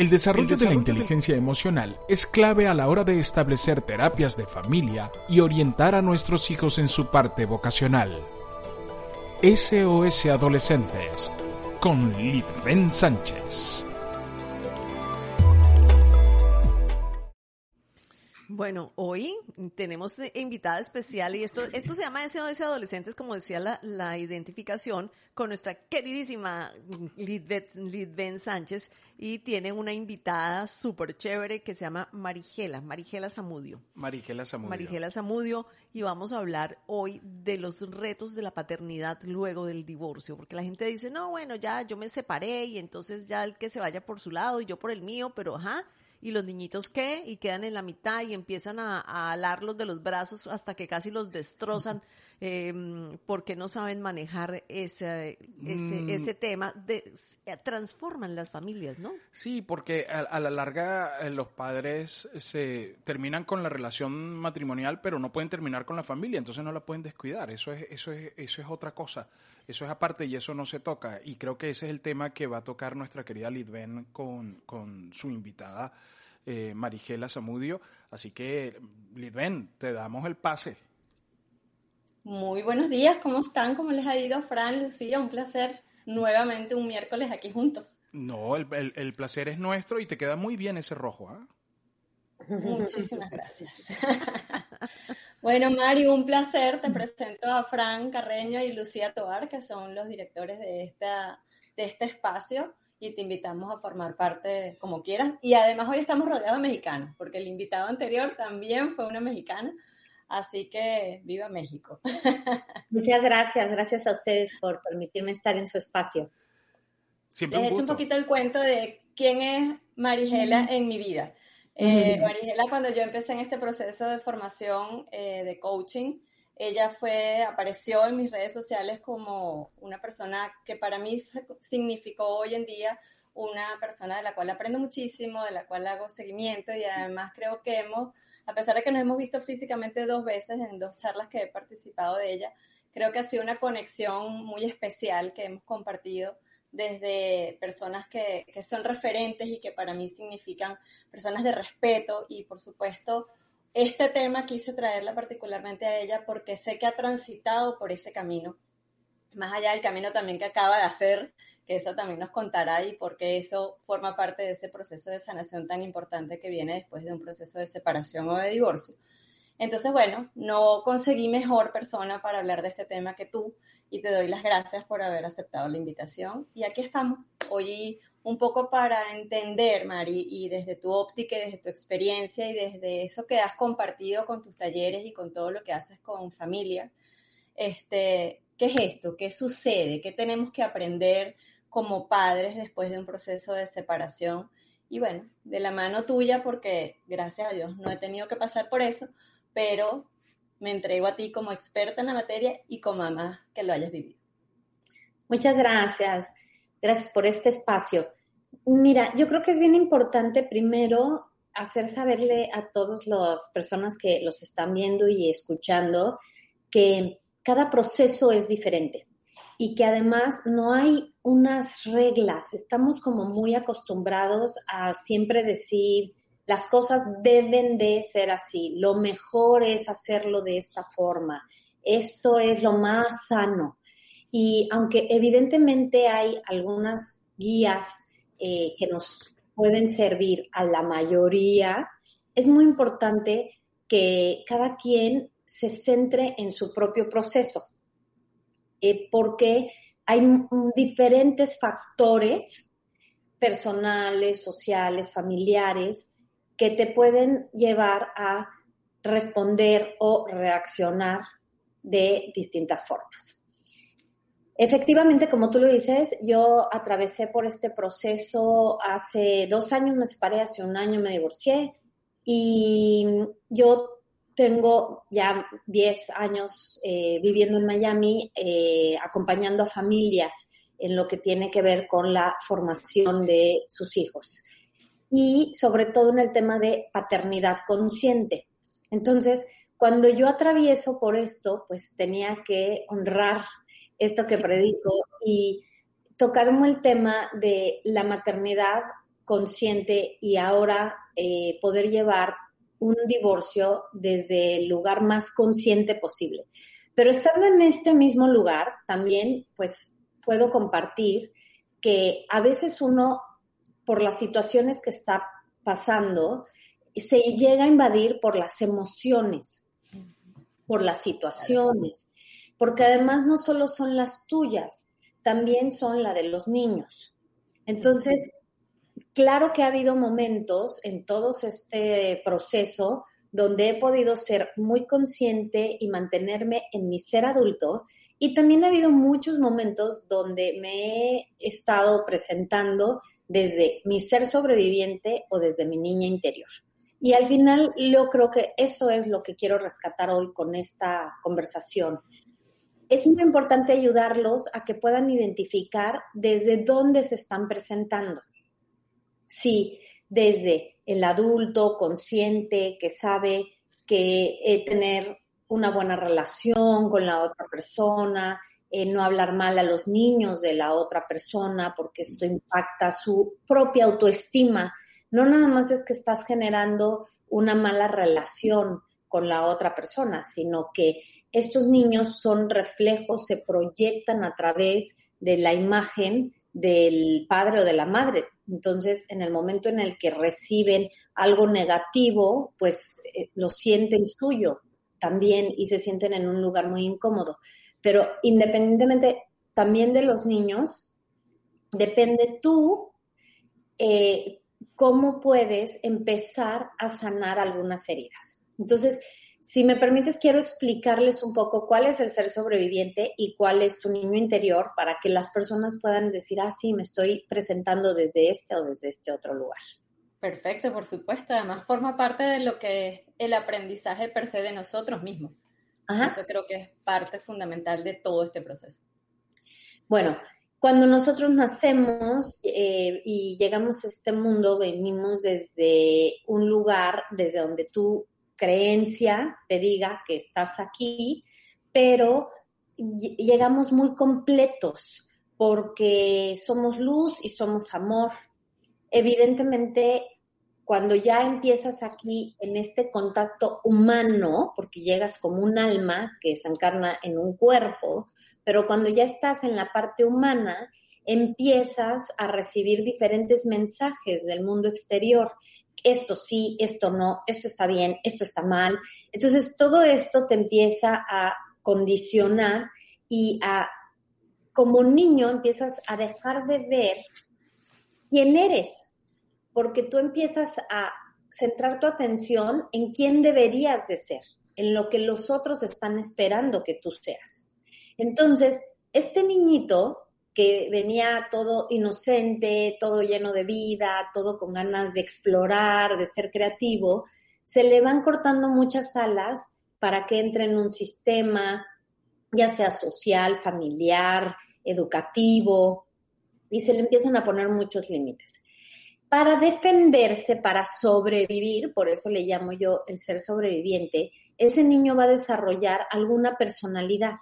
El desarrollo de la inteligencia emocional es clave a la hora de establecer terapias de familia y orientar a nuestros hijos en su parte vocacional. SOS Adolescentes con Litven Sánchez. Bueno, hoy tenemos invitada especial y esto, esto se llama SOS Adolescentes, como decía la, la identificación, con nuestra queridísima Lidben Sánchez y tiene una invitada súper chévere que se llama Marigela, Marigela Zamudio. Marigela Zamudio. Marigela Zamudio y vamos a hablar hoy de los retos de la paternidad luego del divorcio, porque la gente dice, no, bueno, ya yo me separé y entonces ya el que se vaya por su lado y yo por el mío, pero ajá y los niñitos qué, y quedan en la mitad y empiezan a, a alarlos de los brazos hasta que casi los destrozan eh, porque no saben manejar ese, ese, mm. ese tema, de, transforman las familias, ¿no? Sí, porque a, la larga eh, los padres se terminan con la relación matrimonial, pero no pueden terminar con la familia, entonces no la pueden descuidar, eso es, eso es, eso es otra cosa. Eso es aparte y eso no se toca. Y creo que ese es el tema que va a tocar nuestra querida Lidben con, con su invitada eh, Marigela Zamudio. Así que, Lidben, te damos el pase. Muy buenos días, ¿cómo están? ¿Cómo les ha ido, Fran, Lucía? Un placer nuevamente un miércoles aquí juntos. No, el, placer es nuestro y te queda muy bien ese rojo. ¿ah? Muchísimas gracias. Bueno, Mario, un placer. Te presento a Fran Carreño y Lucía Toar, que son los directores de, esta, de este espacio, y te invitamos a formar parte como quieras. Y además hoy estamos rodeados de mexicanos, porque el invitado anterior también fue una mexicana. Así que viva México. Muchas gracias, gracias a ustedes por permitirme estar en su espacio. Les he hecho un poquito el cuento de quién es Marigela en mi vida. Eh, Marigela, cuando yo empecé en este proceso de formación eh, de coaching, ella fue, apareció en mis redes sociales como una persona que para mí significó hoy en día una persona de la cual aprendo muchísimo, de la cual hago seguimiento y además creo que hemos, a pesar de que nos hemos visto físicamente dos veces en dos charlas que he participado de ella, creo que ha sido una conexión muy especial que hemos compartido desde personas que, que, son referentes y que para mí significan personas de respeto. Y por supuesto este tema quise traerla particularmente a ella porque sé que ha transitado por ese camino, más allá del camino también que acaba de hacer, que eso también nos contará y porque eso forma parte de ese proceso de sanación tan importante que viene después de un proceso de separación o de divorcio. Entonces, bueno, no conseguí mejor persona para hablar de este tema que tú y te doy las gracias por haber aceptado la invitación. Y aquí estamos, hoy un poco para entender, Mari, y desde tu óptica y desde tu experiencia y desde eso que has compartido con tus talleres y con todo lo que haces con familia, este, ¿qué es esto? ¿Qué sucede? ¿Qué tenemos que aprender como padres después de un proceso de separación? Y bueno, de la mano tuya, porque gracias a Dios no he tenido que pasar por eso, pero me entrego a ti como experta en la materia y como mamá que lo hayas vivido. Muchas gracias. Gracias por este espacio. Mira, yo creo que es bien importante primero hacer saberle a todas las personas que los están viendo y escuchando que cada proceso es diferente y que además no hay unas reglas. Estamos como muy acostumbrados a siempre decir, las cosas deben de ser así, lo mejor es hacerlo de esta forma, esto es lo más sano. Y aunque evidentemente hay algunas guías eh, que nos pueden servir a la mayoría, es muy importante que cada quien se centre en su propio proceso, eh, porque hay diferentes factores personales, sociales, familiares, que te pueden llevar a responder o reaccionar de distintas formas. Efectivamente, como tú lo dices, yo atravesé por este proceso hace dos años, me separé, hace un año me divorcié y yo tengo ya 10 años eh, viviendo en Miami, eh, acompañando a familias en lo que tiene que ver con la formación de sus hijos y sobre todo en el tema de paternidad consciente. Entonces, cuando yo atravieso por esto, pues tenía que honrar esto que predico y tocarme el tema de la maternidad consciente y ahora eh, poder llevar un divorcio desde el lugar más consciente posible. Pero estando en este mismo lugar, también pues puedo compartir que a veces uno, por las situaciones que está pasando, se llega a invadir por las emociones, por las situaciones, porque además no solo son las tuyas, también son la de los niños. Entonces, claro que ha habido momentos en todo este proceso donde he podido ser muy consciente y mantenerme en mi ser adulto. Y también ha habido muchos momentos donde me he estado presentando desde mi ser sobreviviente o desde mi niña interior. Y al final yo creo que eso es lo que quiero rescatar hoy con esta conversación. Es muy importante ayudarlos a que puedan identificar desde dónde se están presentando. Si desde el adulto consciente que sabe que eh, tener una buena relación con la otra persona, eh, no hablar mal a los niños de la otra persona porque esto impacta su propia autoestima. No nada más es que estás generando una mala relación con la otra persona, sino que estos niños son reflejos, se proyectan a través de la imagen del padre o de la madre. Entonces, en el momento en el que reciben algo negativo, pues eh, lo sienten suyo también y se sienten en un lugar muy incómodo. Pero independientemente también de los niños, depende tú eh, cómo puedes empezar a sanar algunas heridas. Entonces, si me permites, quiero explicarles un poco cuál es el ser sobreviviente y cuál es tu niño interior para que las personas puedan decir, ah, sí, me estoy presentando desde este o desde este otro lugar. Perfecto, por supuesto. Además, forma parte de lo que es el aprendizaje per se de nosotros mismos. Eso creo que es parte fundamental de todo este proceso. Bueno, cuando nosotros nacemos eh, y llegamos a este mundo, venimos desde un lugar desde donde tú creencia te diga que estás aquí, pero llegamos muy completos porque somos luz y somos amor. Evidentemente, cuando ya empiezas aquí en este contacto humano, porque llegas como un alma que se encarna en un cuerpo, pero cuando ya estás en la parte humana, empiezas a recibir diferentes mensajes del mundo exterior esto sí, esto no, esto está bien, esto está mal. Entonces, todo esto te empieza a condicionar y a, como niño, empiezas a dejar de ver quién eres, porque tú empiezas a centrar tu atención en quién deberías de ser, en lo que los otros están esperando que tú seas. Entonces, este niñito venía todo inocente, todo lleno de vida, todo con ganas de explorar, de ser creativo, se le van cortando muchas alas para que entre en un sistema, ya sea social, familiar, educativo, y se le empiezan a poner muchos límites. Para defenderse, para sobrevivir, por eso le llamo yo el ser sobreviviente, ese niño va a desarrollar alguna personalidad.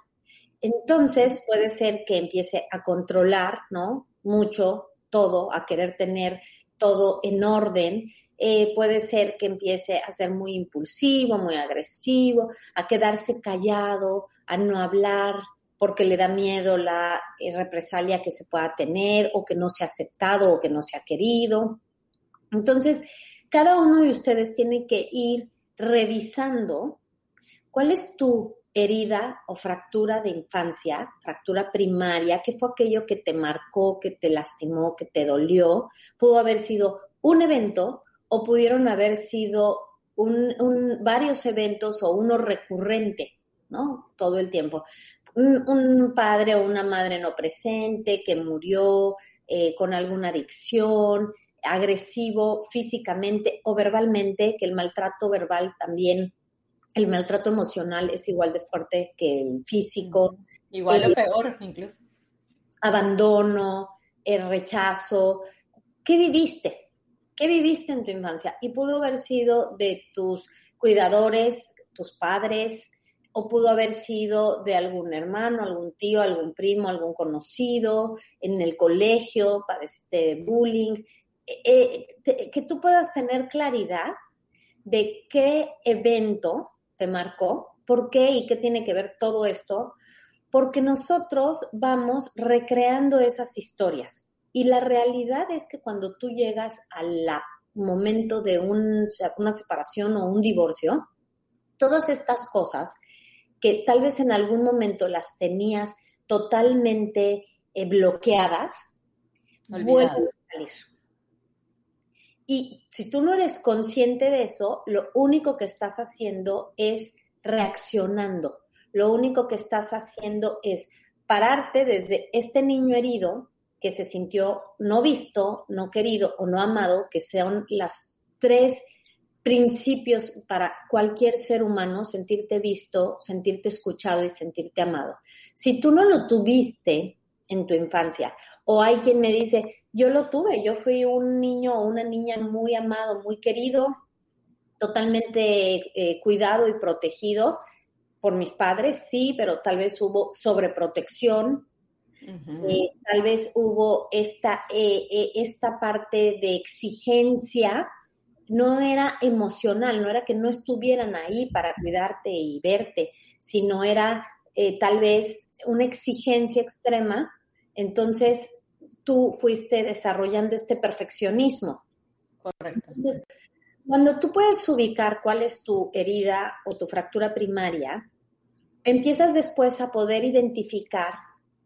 Entonces puede ser que empiece a controlar, ¿no? Mucho todo, a querer tener todo en orden. Eh, puede ser que empiece a ser muy impulsivo, muy agresivo, a quedarse callado, a no hablar porque le da miedo la eh, represalia que se pueda tener o que no se ha aceptado o que no se ha querido. Entonces, cada uno de ustedes tiene que ir revisando cuál es tu herida o fractura de infancia, fractura primaria, que fue aquello que te marcó, que te lastimó, que te dolió, pudo haber sido un evento o pudieron haber sido varios eventos o uno recurrente, ¿no? Todo el tiempo. Un, padre o una madre no presente que murió eh, con alguna adicción, agresivo físicamente o verbalmente, que el maltrato verbal también el maltrato emocional es igual de fuerte que el físico. Igual o peor, incluso. Abandono, el rechazo. ¿Qué viviste? ¿Qué viviste en tu infancia? Y pudo haber sido de tus cuidadores, tus padres, o pudo haber sido de algún hermano, algún tío, algún primo, algún conocido, en el colegio, padeciste bullying. eh, que tú puedas tener claridad de qué evento te marcó, por qué y qué tiene que ver todo esto, porque nosotros vamos recreando esas historias. Y la realidad es que cuando tú llegas al momento de una separación o un divorcio, todas estas cosas que tal vez en algún momento las tenías totalmente eh, bloqueadas, vuelven a salir. Y si tú no eres consciente de eso, lo único que estás haciendo es reaccionando. Lo único que estás haciendo es pararte desde este niño herido que se sintió no visto, no querido o no amado, que sean las tres principios para cualquier ser humano, sentirte visto, sentirte escuchado y sentirte amado. Si tú no lo tuviste en tu infancia, o hay quien me dice, yo lo tuve, yo fui un niño o una niña muy amado, muy querido, totalmente eh, cuidado y protegido por mis padres, sí, pero tal vez hubo sobreprotección, eh, tal vez hubo esta, eh, esta parte de exigencia no era emocional, no era que no estuvieran ahí para cuidarte y verte, sino era eh, tal vez una exigencia extrema, entonces tú fuiste desarrollando este perfeccionismo. Correcto. Entonces, cuando tú puedes ubicar cuál es tu herida o tu fractura primaria, empiezas después a poder identificar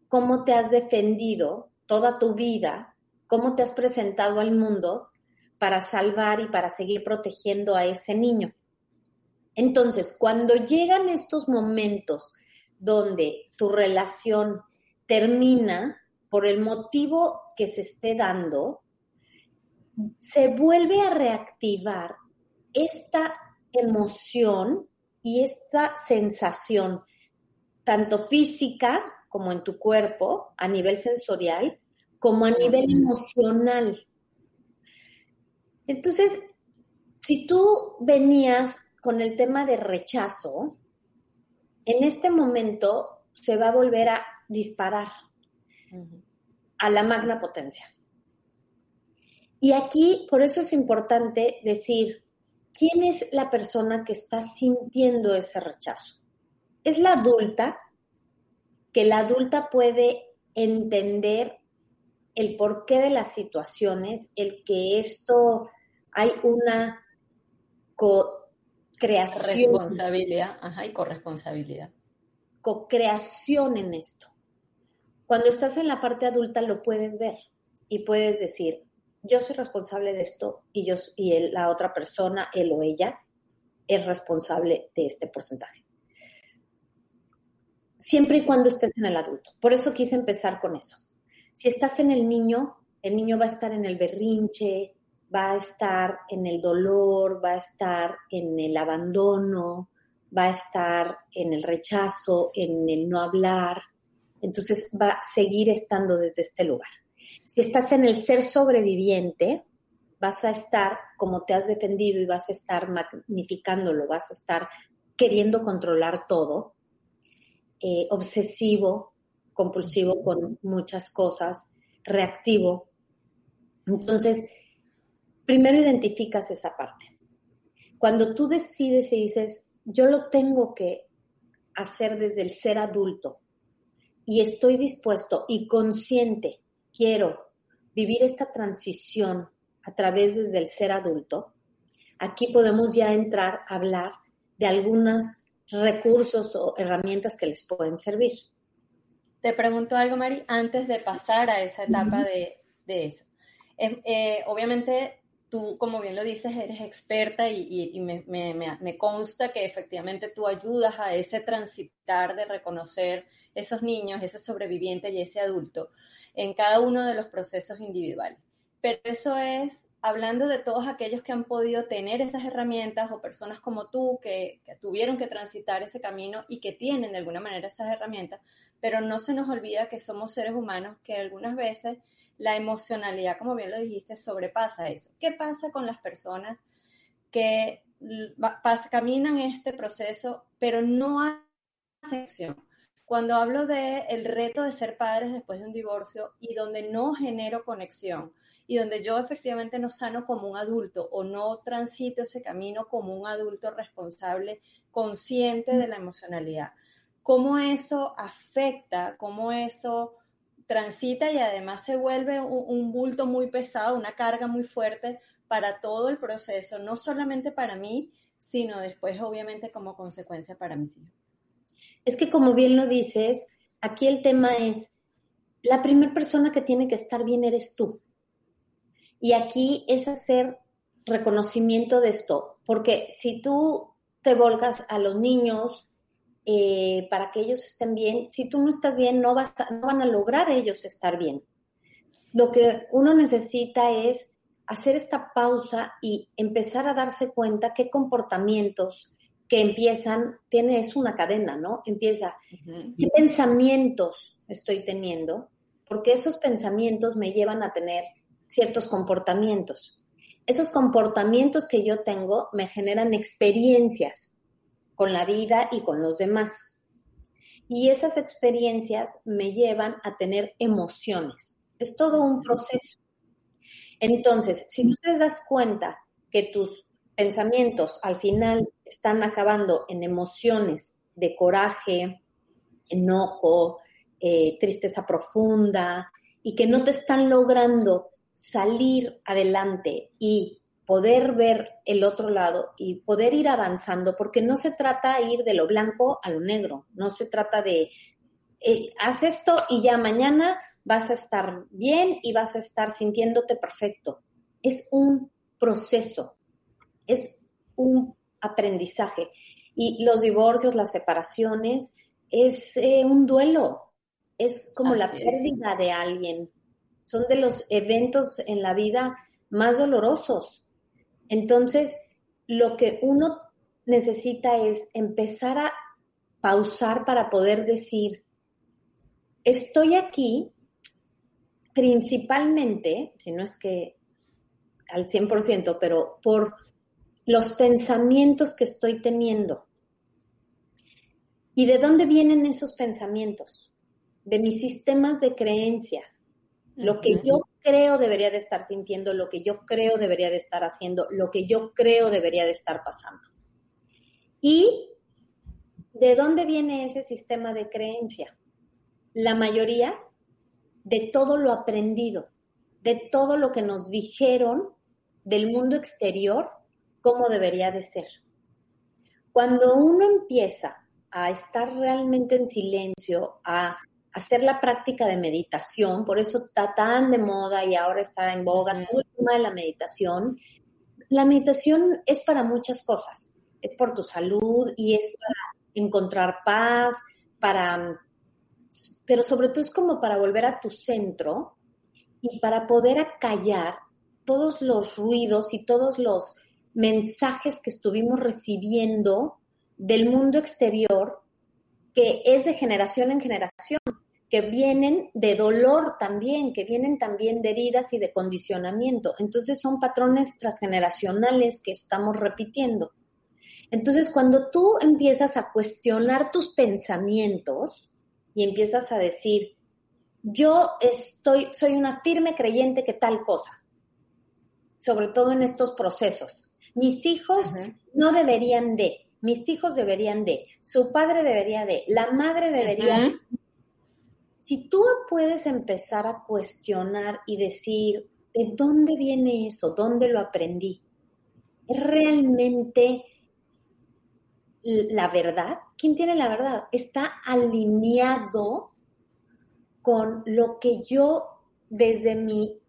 cómo te has defendido toda tu vida, cómo te has presentado al mundo para salvar y para seguir protegiendo a ese niño. Entonces, cuando llegan estos momentos donde tu relación termina por el motivo que se esté dando, se vuelve a reactivar esta emoción y esta sensación, tanto física como en tu cuerpo, a nivel sensorial, como a nivel emocional. Entonces, si tú venías con el tema de rechazo, en este momento se va a volver a disparar a la magna potencia. Y aquí, por eso es importante decir, ¿quién es la persona que está sintiendo ese rechazo? Es la adulta, que la adulta puede entender el porqué de las situaciones, el que esto hay una co-creación. Responsabilidad, ajá, y corresponsabilidad. Co-creación en esto. Cuando estás en la parte adulta lo puedes ver y puedes decir, yo soy responsable de esto y, yo, y la otra persona, él o ella, es responsable de este porcentaje. Siempre y cuando estés en el adulto. Por eso quise empezar con eso. Si estás en el niño, el niño va a estar en el berrinche, va a estar en el dolor, va a estar en el abandono, va a estar en el rechazo, en el no hablar. Entonces va a seguir estando desde este lugar. Si estás en el ser sobreviviente, vas a estar como te has defendido y vas a estar magnificándolo, vas a estar queriendo controlar todo, eh, obsesivo, compulsivo con muchas cosas, reactivo. Entonces, primero identificas esa parte. Cuando tú decides y dices, yo lo tengo que hacer desde el ser adulto y estoy dispuesto y consciente, quiero vivir esta transición a través desde el ser adulto, aquí podemos ya entrar a hablar de algunos recursos o herramientas que les pueden servir. Te pregunto algo, Mari, antes de pasar a esa etapa de, eso. Eh, obviamente, tú, como bien lo dices, eres experta y, me, consta que efectivamente tú ayudas a ese transitar de reconocer esos niños, ese sobreviviente y ese adulto en cada uno de los procesos individuales. Pero eso es hablando de todos aquellos que han podido tener esas herramientas o personas como tú que, tuvieron que transitar ese camino y que tienen de alguna manera esas herramientas, pero no se nos olvida que somos seres humanos que algunas veces la emocionalidad, como bien lo dijiste, sobrepasa eso. ¿Qué pasa con las personas que caminan este proceso, pero no hacen acción? Cuando hablo de el reto de ser padres después de un divorcio y donde no genero conexión y donde yo efectivamente no sano como un adulto o no transito ese camino como un adulto responsable, consciente de la emocionalidad. ¿Cómo eso afecta, cómo eso transita y además se vuelve un, bulto muy pesado, una carga muy fuerte para todo el proceso, no solamente para mí, sino después obviamente como consecuencia para mis hijos. Es que como bien lo dices, aquí el tema es, la primera persona que tiene que estar bien eres tú. Y aquí es hacer reconocimiento de esto, porque si tú te volcas a los niños eh, para que ellos estén bien, si tú no estás bien, no, vas no van a lograr ellos estar bien. Lo que uno necesita es hacer esta pausa y empezar a darse cuenta qué comportamientos que empiezan, tiene, es una cadena, ¿no? Empieza, ¿qué pensamientos estoy teniendo? Porque esos pensamientos me llevan a tener ciertos comportamientos. Esos comportamientos que yo tengo me generan experiencias con la vida y con los demás. Y esas experiencias me llevan a tener emociones. Es todo un proceso. Entonces, si tú te das cuenta que tus pensamientos al final están acabando en emociones de coraje, enojo, eh, tristeza profunda y que no te están logrando salir adelante y poder ver el otro lado y poder ir avanzando, porque no se trata de ir de lo blanco a lo negro, no se trata de eh, haz esto y ya mañana vas a estar bien y vas a estar sintiéndote perfecto. Es un proceso, es un aprendizaje. Y los divorcios, las separaciones, es eh, un duelo, es como la pérdida de alguien. Son de los eventos en la vida más dolorosos. Entonces, lo que uno necesita es empezar a pausar para poder decir, estoy aquí principalmente, si no es que al 100%, pero por los pensamientos que estoy teniendo. ¿Y de dónde vienen esos pensamientos? De mis sistemas de creencia. Lo que yo creo debería de estar sintiendo, lo que yo creo debería de estar haciendo, lo que yo creo debería de estar pasando. ¿Y de dónde viene ese sistema de creencia? La mayoría de todo lo aprendido, de todo lo que nos dijeron del mundo exterior, cómo debería de ser. Cuando uno empieza a estar realmente en silencio, a hacer la práctica de meditación, por eso está tan de moda y ahora está en boga todo el tema de la meditación. La meditación es para muchas cosas, es por tu salud y es para encontrar paz, para pero sobre todo es como para volver a tu centro y para poder acallar todos los ruidos y todos los mensajes que estuvimos recibiendo del mundo exterior, que es de generación en generación, que vienen de dolor también, que vienen también de heridas y de condicionamiento. Entonces son patrones transgeneracionales que estamos repitiendo. Entonces cuando tú empiezas a cuestionar tus pensamientos, y empiezas a decir, yo estoy, soy una firme creyente que tal cosa, sobre todo en estos procesos. Mis hijos no deberían de, mis hijos deberían de, su padre debería de, la madre debería. Si tú puedes empezar a cuestionar y decir, ¿de dónde viene eso? ¿Dónde lo aprendí? ¿Es realmente la verdad, ¿quién tiene la verdad? Está alineado con lo que yo desde mi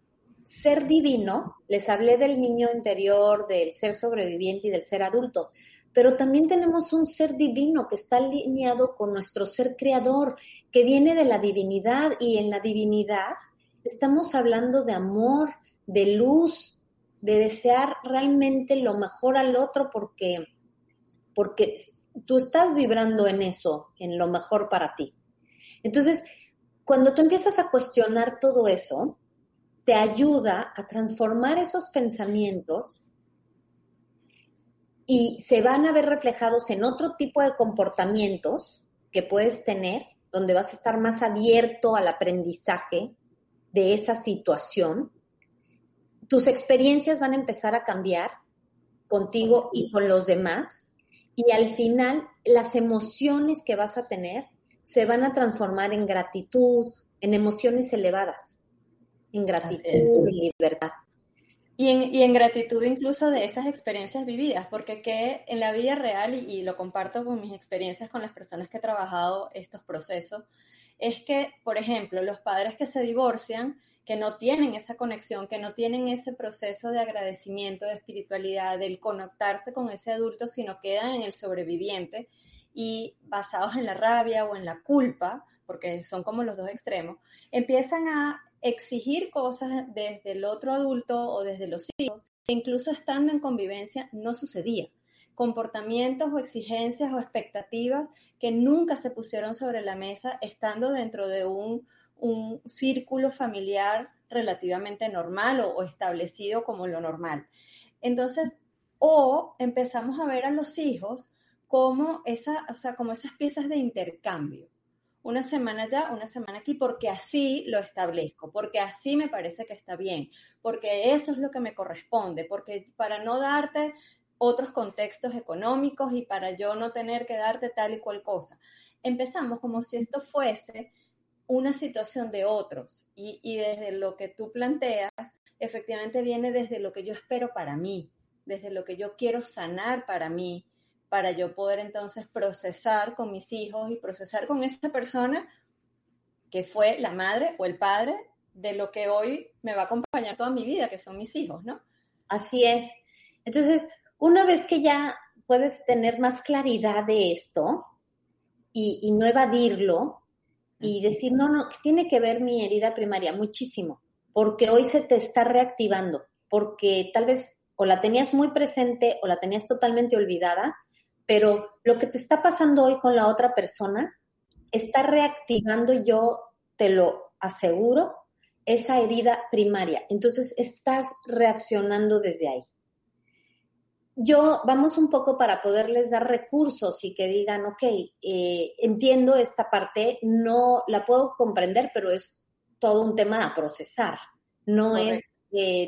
ser divino, les hablé del niño interior, del ser sobreviviente y del ser adulto, pero también tenemos un ser divino que está alineado con nuestro ser creador, que viene de la divinidad y en la divinidad estamos hablando de amor, de luz, de desear realmente lo mejor al otro porque porque tú estás vibrando en eso, en lo mejor para ti. Entonces, cuando tú empiezas a cuestionar todo eso, te ayuda a transformar esos pensamientos y se van a ver reflejados en otro tipo de comportamientos que puedes tener donde vas a estar más abierto al aprendizaje de esa situación, tus experiencias van a empezar a cambiar contigo y con los demás y al final las emociones que vas a tener se van a transformar en gratitud, en emociones elevadas, en gratitud, en libertad. Y en, y en, gratitud incluso de esas experiencias vividas, porque que en la vida real, y, lo comparto con mis experiencias con las personas que he trabajado estos procesos, es que, por ejemplo, los padres que se divorcian, que no tienen esa conexión, que no tienen ese proceso de agradecimiento, de espiritualidad, del conectarte con ese adulto, sino quedan en el sobreviviente y basados en la rabia o en la culpa, porque son como los dos extremos, empiezan a exigir cosas desde el otro adulto o desde los hijos, que incluso estando en convivencia no sucedía. Comportamientos o exigencias o expectativas que nunca se pusieron sobre la mesa estando dentro de un un círculo familiar relativamente normal o, establecido como lo normal. Entonces, o empezamos a ver a los hijos como, esa, o sea, como esas piezas de intercambio. Una semana allá, una semana aquí, porque así lo establezco, porque así me parece que está bien, porque eso es lo que me corresponde, porque para no darte otros contextos económicos y para yo no tener que darte tal y cual cosa. Empezamos como si esto fuese una situación de otros. Y, desde lo que tú planteas, efectivamente viene desde lo que yo espero para mí, desde lo que yo quiero sanar para mí, para yo poder entonces procesar con mis hijos y procesar con esta persona que fue la madre o el padre de lo que hoy me va a acompañar toda mi vida, que son mis hijos, ¿no? Así es. Entonces, una vez que ya puedes tener más claridad de esto y, y no evadirlo, y decir, no, no, ¿qué tiene que ver mi herida primaria? Muchísimo, porque hoy se te está reactivando, porque tal vez o la tenías muy presente o la tenías totalmente olvidada, pero lo que te está pasando hoy con la otra persona está reactivando, yo te lo aseguro, esa herida primaria. Entonces estás reaccionando desde ahí yo vamos un poco para poderles dar recursos y que digan, ok, eh, entiendo esta parte, no la puedo comprender, pero es todo un tema a procesar. No es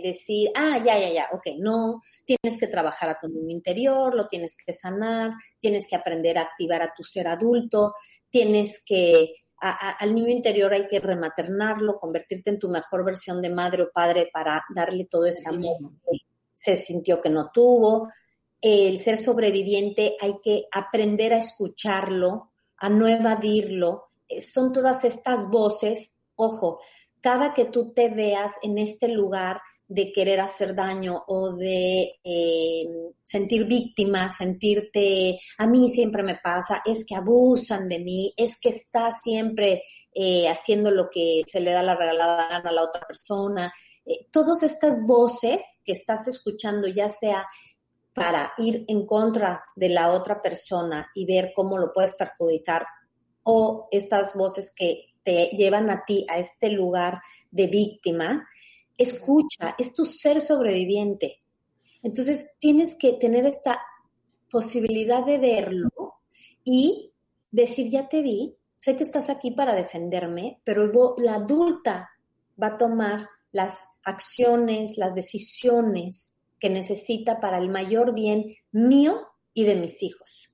decir, ah, ya, ya, ya, ok, no, tienes que trabajar a tu niño interior, lo tienes que sanar, tienes que aprender a activar a tu ser adulto, tienes que, al niño interior hay que rematernarlo, convertirte en tu mejor versión de madre o padre para darle todo ese amor se sintió que no tuvo. El ser sobreviviente hay que aprender a escucharlo, a no evadirlo. Eh, son todas estas voces, ojo, cada que tú te veas en este lugar de querer hacer daño o de eh, sentir víctima, sentirte, a mí siempre me pasa, es que abusan de mí, es que está siempre eh, haciendo lo que se le da la regalada a la otra persona, eh, todas estas voces que estás escuchando, ya sea para ir en contra de la otra persona y ver cómo lo puedes perjudicar, o estas voces que te llevan a ti a este lugar de víctima, escucha, es tu ser sobreviviente. Entonces tienes que tener esta posibilidad de verlo y decir, ya te vi, sé que estás aquí para defenderme, pero la adulta va a tomar las acciones, las decisiones que necesita para el mayor bien mío y de mis hijos.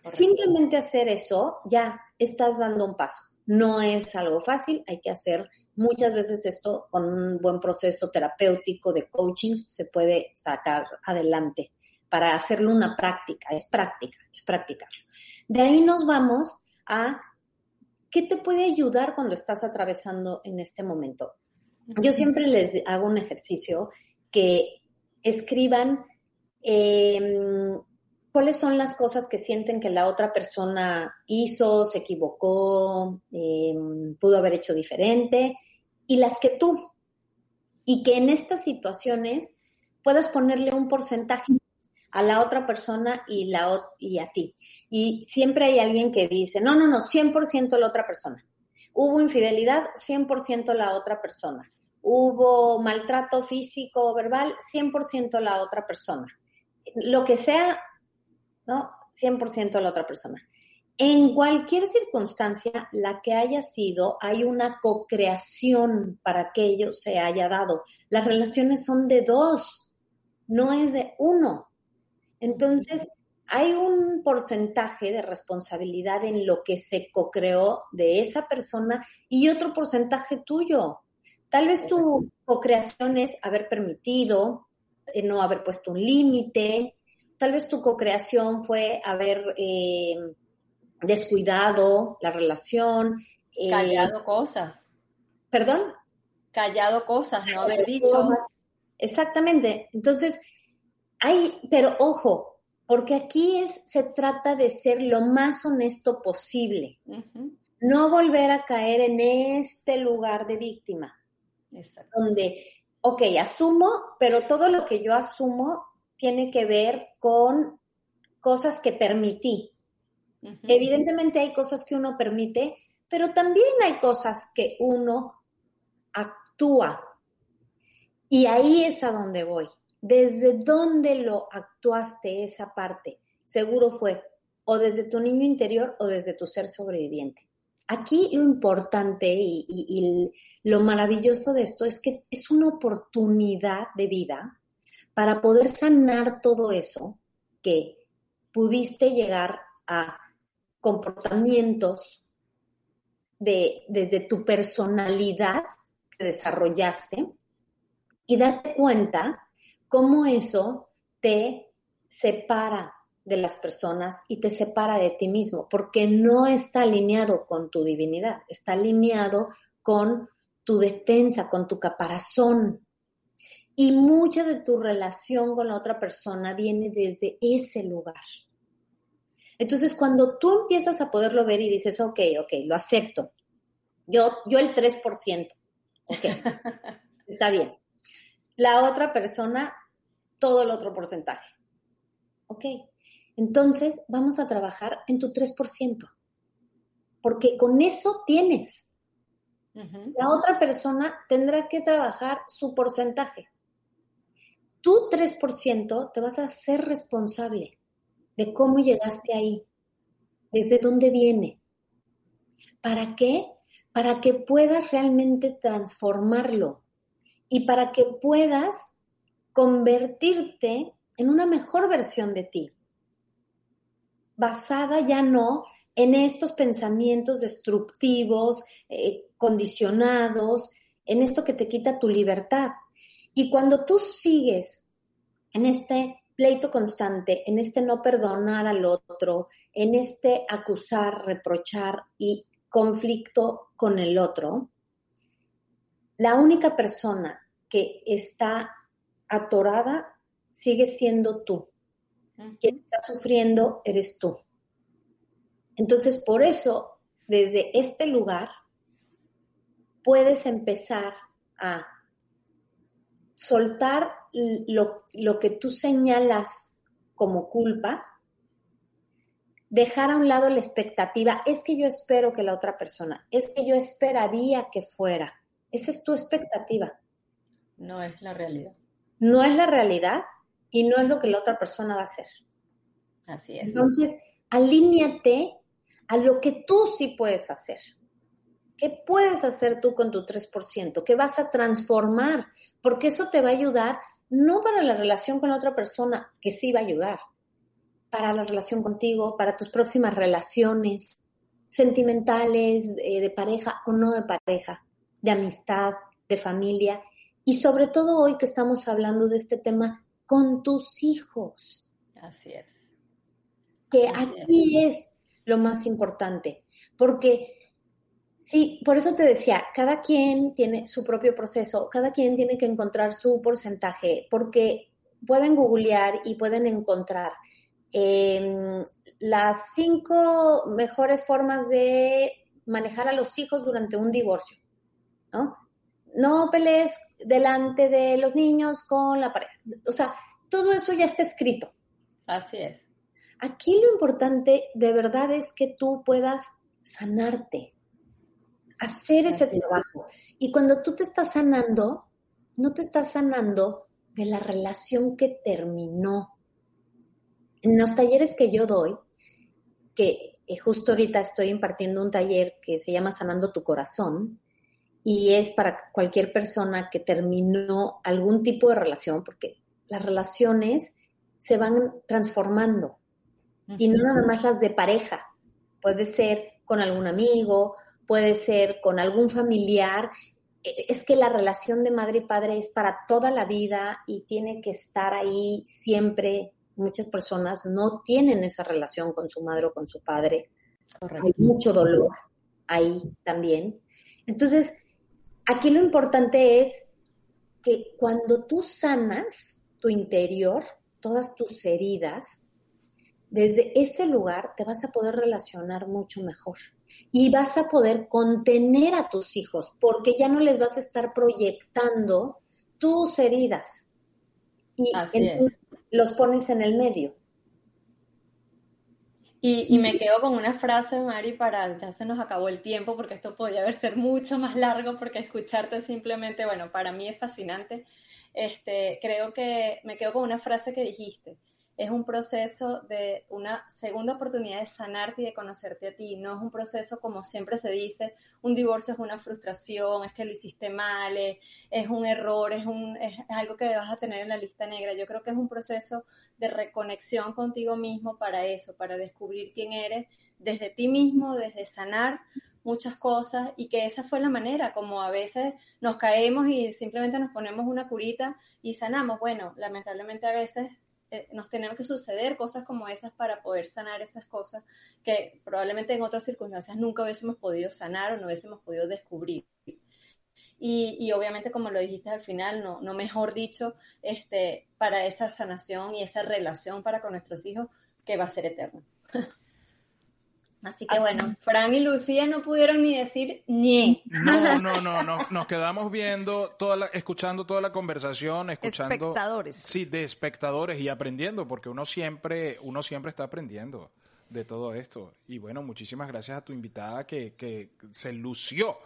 Simplemente hacer eso, ya estás dando un paso. No es algo fácil, hay que hacer muchas veces esto con un buen proceso terapéutico de coaching, se puede sacar adelante para hacerlo una práctica, es práctica, es practicarlo. De ahí nos vamos a qué te puede ayudar cuando estás atravesando en este momento. Yo siempre les hago un ejercicio que escriban em, cuáles son las cosas que sienten que la otra persona hizo, se equivocó, em, pudo haber hecho diferente, y las que tú. Y que en estas situaciones puedas ponerle un porcentaje a la otra persona y, la, y a ti. Y siempre hay alguien que dice, no, no, no, 100% la otra persona. Hubo infidelidad, 100% la otra persona hubo maltrato físico o verbal, 100% la otra persona. Lo que sea, ¿no? 100% la otra persona. En cualquier circunstancia, la que haya sido, hay una co-creación para que ello se haya dado. Las relaciones son de dos, no es de uno. Entonces, hay un porcentaje de responsabilidad en lo que se co-creó de esa persona y otro porcentaje tuyo. Tal vez tu co-creación es haber permitido, eh, no haber puesto un límite. Tal vez tu co-creación fue haber eh, descuidado la relación. Eh, Callado cosas. ¿Perdón? Callado cosas, no haber dicho. Exactamente. Entonces, hay, pero ojo, porque aquí es, se trata de ser lo más honesto posible. No volver a caer en este lugar de víctima. Donde, ok, asumo, pero todo lo que yo asumo tiene que ver con cosas que permití. Evidentemente hay cosas que uno permite, pero también hay cosas que uno actúa. Y ahí es a donde voy. ¿Desde dónde lo actuaste esa parte? Seguro fue o desde tu niño interior o desde tu ser sobreviviente. Aquí lo importante y, y, lo maravilloso de esto es que es una oportunidad de vida para poder sanar todo eso que pudiste llegar a comportamientos de, desde tu personalidad que desarrollaste y darte cuenta cómo eso te separa de las personas y te separa de ti mismo, porque no está alineado con tu divinidad, está alineado con tu defensa, con tu caparazón. Y mucha de tu relación con la otra persona viene desde ese lugar. Entonces, cuando tú empiezas a poderlo ver y dices, ok, ok, lo acepto, yo, yo el 3%, ok, está bien. La otra persona, todo el otro porcentaje. Ok, entonces vamos a trabajar en tu 3%, porque con eso tienes. La otra persona tendrá que trabajar su porcentaje. Tu 3% te vas a ser responsable de cómo llegaste ahí, desde dónde viene. ¿Para qué? Para que puedas realmente transformarlo y para que puedas convertirte en una mejor versión de ti, basada ya no en estos pensamientos destructivos, eh, condicionados, en esto que te quita tu libertad. Y cuando tú sigues en este pleito constante, en este no perdonar al otro, en este acusar, reprochar y conflicto con el otro, la única persona que está atorada sigue siendo tú. Quien está sufriendo eres tú. Entonces, por eso, desde este lugar, puedes empezar a soltar lo, que tú señalas como culpa, dejar a un lado la expectativa, es que yo espero que la otra persona, es que yo esperaría que fuera. Esa es tu expectativa. No es la realidad. No es la realidad y no es lo que la otra persona va a hacer. Así es. Entonces, alíñate a lo que tú sí puedes hacer. ¿Qué puedes hacer tú con tu 3%? ¿Qué vas a transformar? Porque eso te va a ayudar no para la relación con la otra persona, que sí va a ayudar, para la relación contigo, para tus próximas relaciones sentimentales, de, de pareja o no de pareja, de amistad, de familia, y sobre todo hoy que estamos hablando de este tema con tus hijos. Así es. Que aquí es lo más importante, porque Sí, por eso te decía, cada quien tiene su propio proceso, cada quien tiene que encontrar su porcentaje, porque pueden googlear y pueden encontrar em, las cinco mejores formas de manejar a los hijos durante un divorcio, ¿no? No pelees delante de los niños con la pareja. O sea, todo eso ya está escrito. Así es. Aquí lo importante de verdad es que tú puedas sanarte, hacer ese trabajo. Y cuando tú te estás sanando, no te estás sanando de la relación que terminó. En los talleres que yo doy, que eh, justo ahorita estoy impartiendo un taller que se llama Sanando tu Corazón y es para cualquier persona que terminó algún tipo de relación, porque las relaciones se van transformando y no nada más las de pareja, puede ser con algún amigo, puede ser con algún familiar. E, es que la relación de madre y padre es para toda la vida y tiene que estar ahí siempre. Muchas personas no tienen esa relación con su madre o con su padre. Hay mucho dolor ahí también. Entonces, aquí lo importante es que cuando tú sanas tu interior, todas tus heridas, desde ese lugar te vas a poder relacionar mucho mejor y vas a poder contener a tus hijos porque ya no les vas a estar proyectando tus heridas y los pones en el medio. Y, y, me quedo con una frase, Mari, para, ya se nos acabó el tiempo porque esto podría haber ser mucho más largo porque escucharte simplemente, bueno, para mí es fascinante. Este, creo que me quedo con una frase que dijiste es un proceso de una segunda oportunidad de sanarte y de conocerte a ti. No es un proceso como siempre se dice, un divorcio es una frustración, es que lo hiciste mal, es, un error, es, un, es algo que vas a tener en la lista negra. Yo creo que es un proceso de reconexión contigo mismo para eso, para descubrir quién eres desde ti mismo, desde sanar muchas cosas y que esa fue la manera como a veces nos caemos y simplemente nos ponemos una curita y sanamos. Bueno, lamentablemente a veces eh, nos tenemos que suceder cosas como esas para poder sanar esas cosas que probablemente en otras circunstancias nunca hubiésemos podido sanar o no hubiésemos podido descubrir. Y, y, obviamente, como lo dijiste al final, no, no mejor dicho, este, para esa sanación y esa relación para con nuestros hijos que va a ser eterna. Así que bueno, Fran y Lucía no pudieron ni decir ni. No, no, no, no, nos quedamos viendo, toda escuchando toda la conversación, escuchando. Espectadores. Sí, de espectadores y aprendiendo, porque uno siempre, uno siempre está aprendiendo de todo esto. Y bueno, muchísimas gracias a tu invitada que, que se lució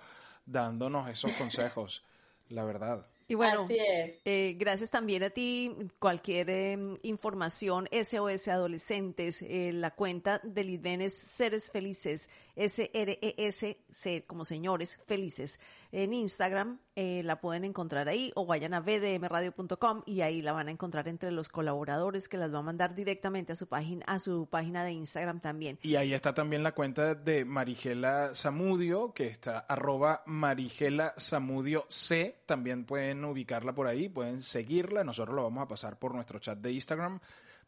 dándonos esos consejos, la verdad. Y bueno, eh, gracias también a ti. Cualquier em, información, SOS Adolescentes, eh, la cuenta de Lidvenes Seres Felices, S-R-E-S, como señores felices, en Instagram, eh, la pueden encontrar ahí o vayan a vdmradio.com y ahí la van a encontrar entre los colaboradores que las va a mandar directamente a su página, a su página de Instagram también. Y ahí está también la cuenta de Marigela Zamudio, que está arroba Marigela Zamudio C. También pueden ubicarla por ahí, pueden seguirla. Nosotros lo vamos a pasar por nuestro chat de Instagram.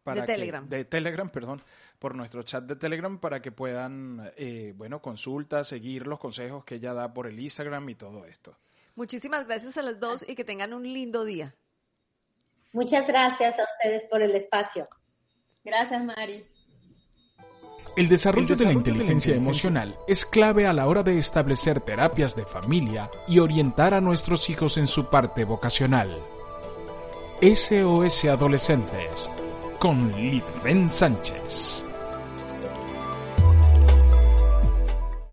Para de Telegram. de Telegram, perdón, por nuestro chat de Telegram para que puedan, eh, bueno, consultar, seguir los consejos que ella da por el Instagram y todo esto. Muchísimas gracias a las dos y que tengan un lindo día. Muchas gracias a ustedes por el espacio. Gracias, Mari. El desarrollo, de la inteligencia emocional es clave a la hora de establecer terapias de familia y orientar a nuestros hijos en su parte vocacional. SOS Adolescentes con Litven Sánchez.